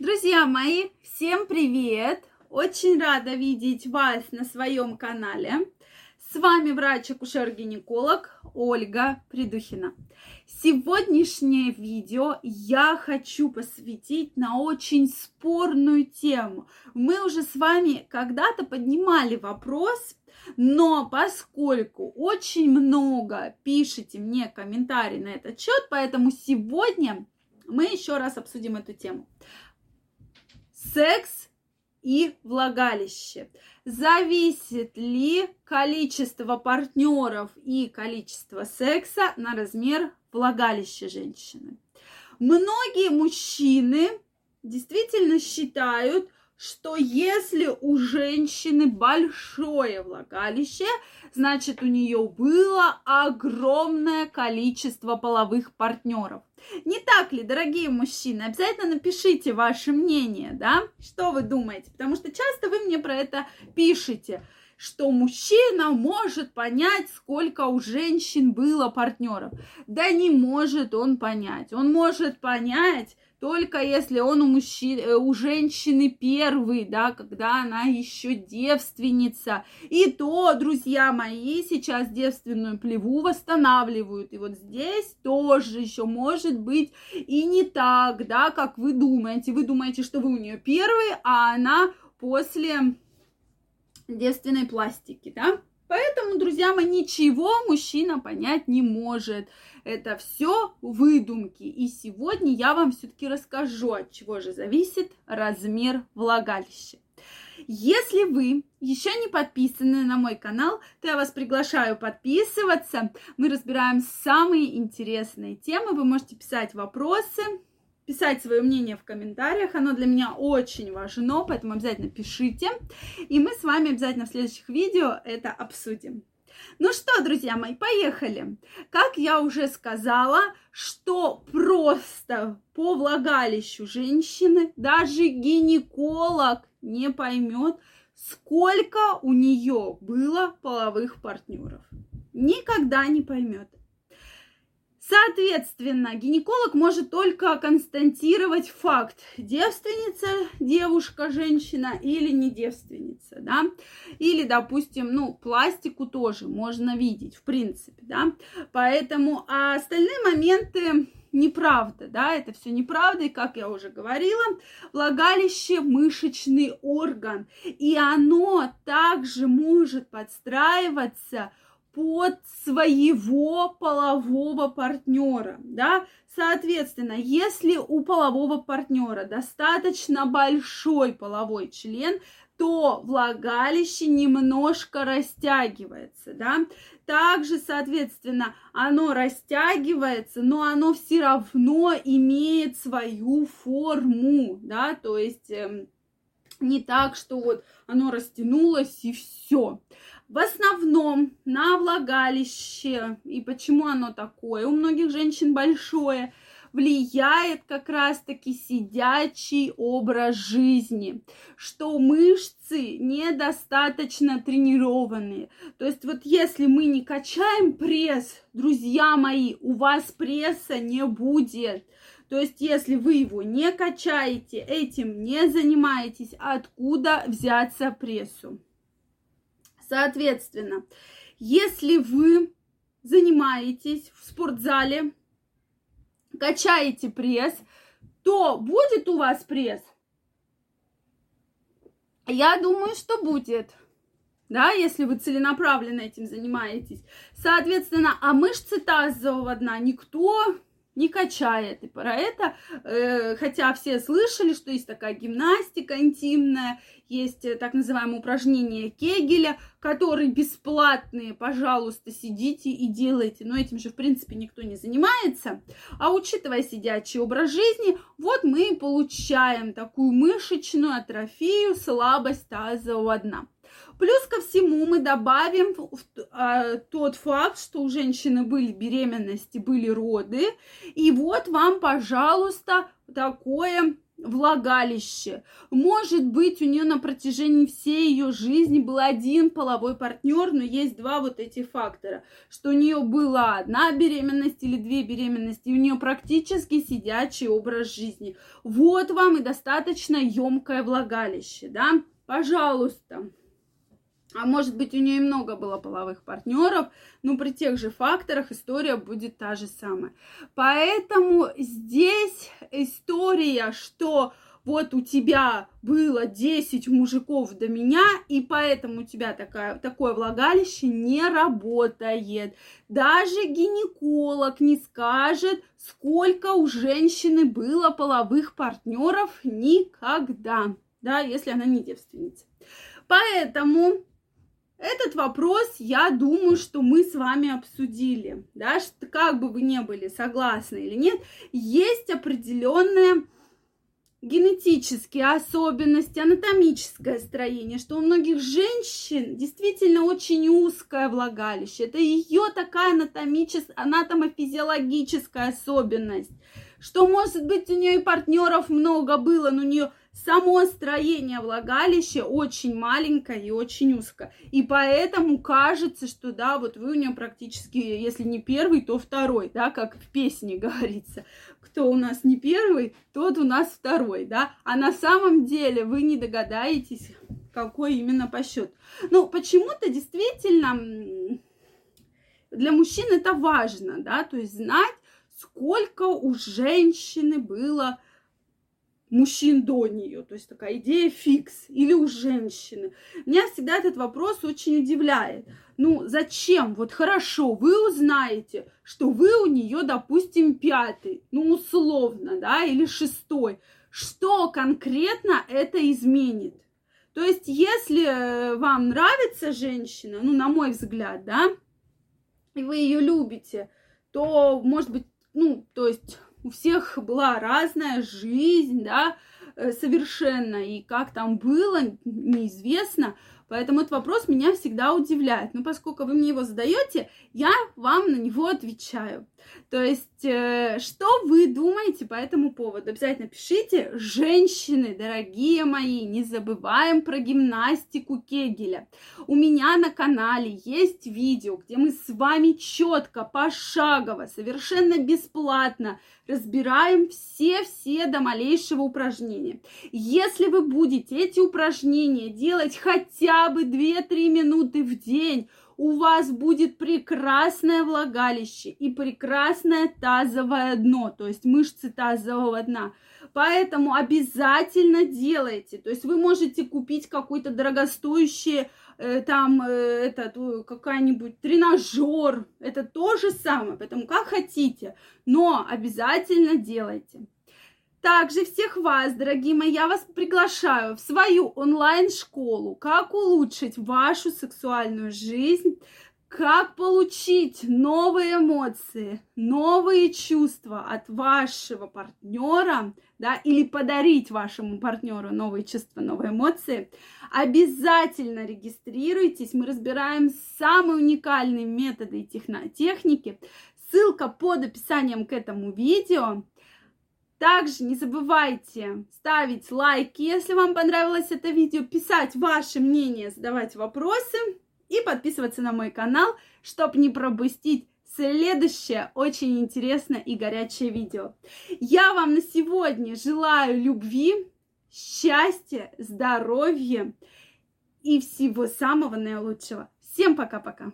Друзья мои, всем привет! Очень рада видеть вас на своем канале. С вами врач-акушер-гинеколог Ольга Придухина. Сегодняшнее видео я хочу посвятить на очень спорную тему. Мы уже с вами когда-то поднимали вопрос, но поскольку очень много пишете мне комментарий на этот счет, поэтому сегодня мы еще раз обсудим эту тему. Секс и влагалище. Зависит ли количество партнеров и количество секса на размер влагалища женщины? Многие мужчины действительно считают, что если у женщины большое влагалище, значит у нее было огромное количество половых партнеров. Не так ли, дорогие мужчины? Обязательно напишите ваше мнение, да? Что вы думаете? Потому что часто вы мне про это пишете что мужчина может понять, сколько у женщин было партнеров. Да не может он понять. Он может понять только если он у, мужчин, э, у женщины первый, да, когда она еще девственница. И то, друзья мои, сейчас девственную плеву восстанавливают. И вот здесь тоже еще может быть и не так, да, как вы думаете. Вы думаете, что вы у нее первый, а она после девственной пластики, да? Поэтому, друзья мои, ничего мужчина понять не может. Это все выдумки. И сегодня я вам все-таки расскажу, от чего же зависит размер влагалища. Если вы еще не подписаны на мой канал, то я вас приглашаю подписываться. Мы разбираем самые интересные темы. Вы можете писать вопросы, писать свое мнение в комментариях. Оно для меня очень важно, поэтому обязательно пишите. И мы с вами обязательно в следующих видео это обсудим. Ну что, друзья мои, поехали. Как я уже сказала, что просто по влагалищу женщины даже гинеколог не поймет, сколько у нее было половых партнеров. Никогда не поймет. Соответственно, гинеколог может только констатировать факт, девственница девушка, женщина или не девственница, да, или, допустим, ну, пластику тоже можно видеть, в принципе, да, поэтому а остальные моменты неправда, да, это все неправда, и, как я уже говорила, влагалище мышечный орган, и оно также может подстраиваться под своего полового партнера, да, Соответственно, если у полового партнера достаточно большой половой член, то влагалище немножко растягивается, да. Также, соответственно, оно растягивается, но оно все равно имеет свою форму, да, то есть э, не так, что вот оно растянулось и все. В основном на влагалище, и почему оно такое, у многих женщин большое, влияет как раз-таки сидячий образ жизни, что мышцы недостаточно тренированные. То есть вот если мы не качаем пресс, друзья мои, у вас пресса не будет. То есть, если вы его не качаете, этим не занимаетесь, откуда взяться прессу? Соответственно, если вы занимаетесь в спортзале, качаете пресс, то будет у вас пресс? Я думаю, что будет. Да, если вы целенаправленно этим занимаетесь. Соответственно, а мышцы тазового дна никто не качает. И про это, э, хотя все слышали, что есть такая гимнастика интимная, есть э, так называемые упражнения Кегеля, которые бесплатные, пожалуйста, сидите и делайте. Но этим же, в принципе, никто не занимается. А учитывая сидячий образ жизни, вот мы и получаем такую мышечную атрофию, слабость тазового дна. Плюс ко всему мы добавим а, тот факт, что у женщины были беременности, были роды. И вот вам, пожалуйста, такое влагалище. Может быть, у нее на протяжении всей ее жизни был один половой партнер, но есть два вот эти фактора, что у нее была одна беременность или две беременности, и у нее практически сидячий образ жизни. Вот вам и достаточно емкое влагалище, да? Пожалуйста. А может быть, у нее много было половых партнеров, но при тех же факторах история будет та же самая. Поэтому здесь история, что вот у тебя было 10 мужиков до меня, и поэтому у тебя такая, такое влагалище не работает. Даже гинеколог не скажет, сколько у женщины было половых партнеров никогда, да, если она не девственница. Поэтому этот вопрос, я думаю, что мы с вами обсудили, да, что как бы вы не были согласны или нет, есть определенные генетические особенности, анатомическое строение, что у многих женщин действительно очень узкое влагалище. Это ее такая анатомическая, анатомофизиологическая особенность, что, может быть, у нее и партнеров много было, но у нее само строение влагалища очень маленькое и очень узкое. И поэтому кажется, что да, вот вы у нее практически, если не первый, то второй, да, как в песне говорится. Кто у нас не первый, тот у нас второй, да. А на самом деле вы не догадаетесь, какой именно по счету. Ну, почему-то действительно для мужчин это важно, да, то есть знать, сколько у женщины было мужчин до нее. То есть такая идея фикс. Или у женщины. Меня всегда этот вопрос очень удивляет. Ну, зачем? Вот хорошо, вы узнаете, что вы у нее, допустим, пятый, ну, условно, да, или шестой. Что конкретно это изменит? То есть, если э, вам нравится женщина, ну, на мой взгляд, да, и вы ее любите, то, может быть, ну, то есть у всех была разная жизнь, да, э, совершенно, и как там было, неизвестно. Поэтому этот вопрос меня всегда удивляет. Но поскольку вы мне его задаете, я вам на него отвечаю. То есть, э, что вы думаете по этому поводу? Обязательно пишите. Женщины, дорогие мои, не забываем про гимнастику Кегеля. У меня на канале есть видео, где мы с вами четко, пошагово, совершенно бесплатно разбираем все-все до малейшего упражнения. Если вы будете эти упражнения делать хотя бы 2-3 минуты в день, у вас будет прекрасное влагалище и прекрасное тазовое дно, то есть мышцы тазового дна. Поэтому обязательно делайте. То есть вы можете купить какой-то дорогостоящий э, там э, этот э, какая-нибудь тренажер. Это то же самое. Поэтому как хотите, но обязательно делайте. Также всех вас, дорогие мои, я вас приглашаю в свою онлайн-школу «Как улучшить вашу сексуальную жизнь», как получить новые эмоции, новые чувства от вашего партнера, да, или подарить вашему партнеру новые чувства, новые эмоции, обязательно регистрируйтесь. Мы разбираем самые уникальные методы и техники. Ссылка под описанием к этому видео. Также не забывайте ставить лайки, если вам понравилось это видео, писать ваше мнение, задавать вопросы и подписываться на мой канал, чтобы не пропустить следующее очень интересное и горячее видео. Я вам на сегодня желаю любви, счастья, здоровья и всего самого наилучшего. Всем пока-пока!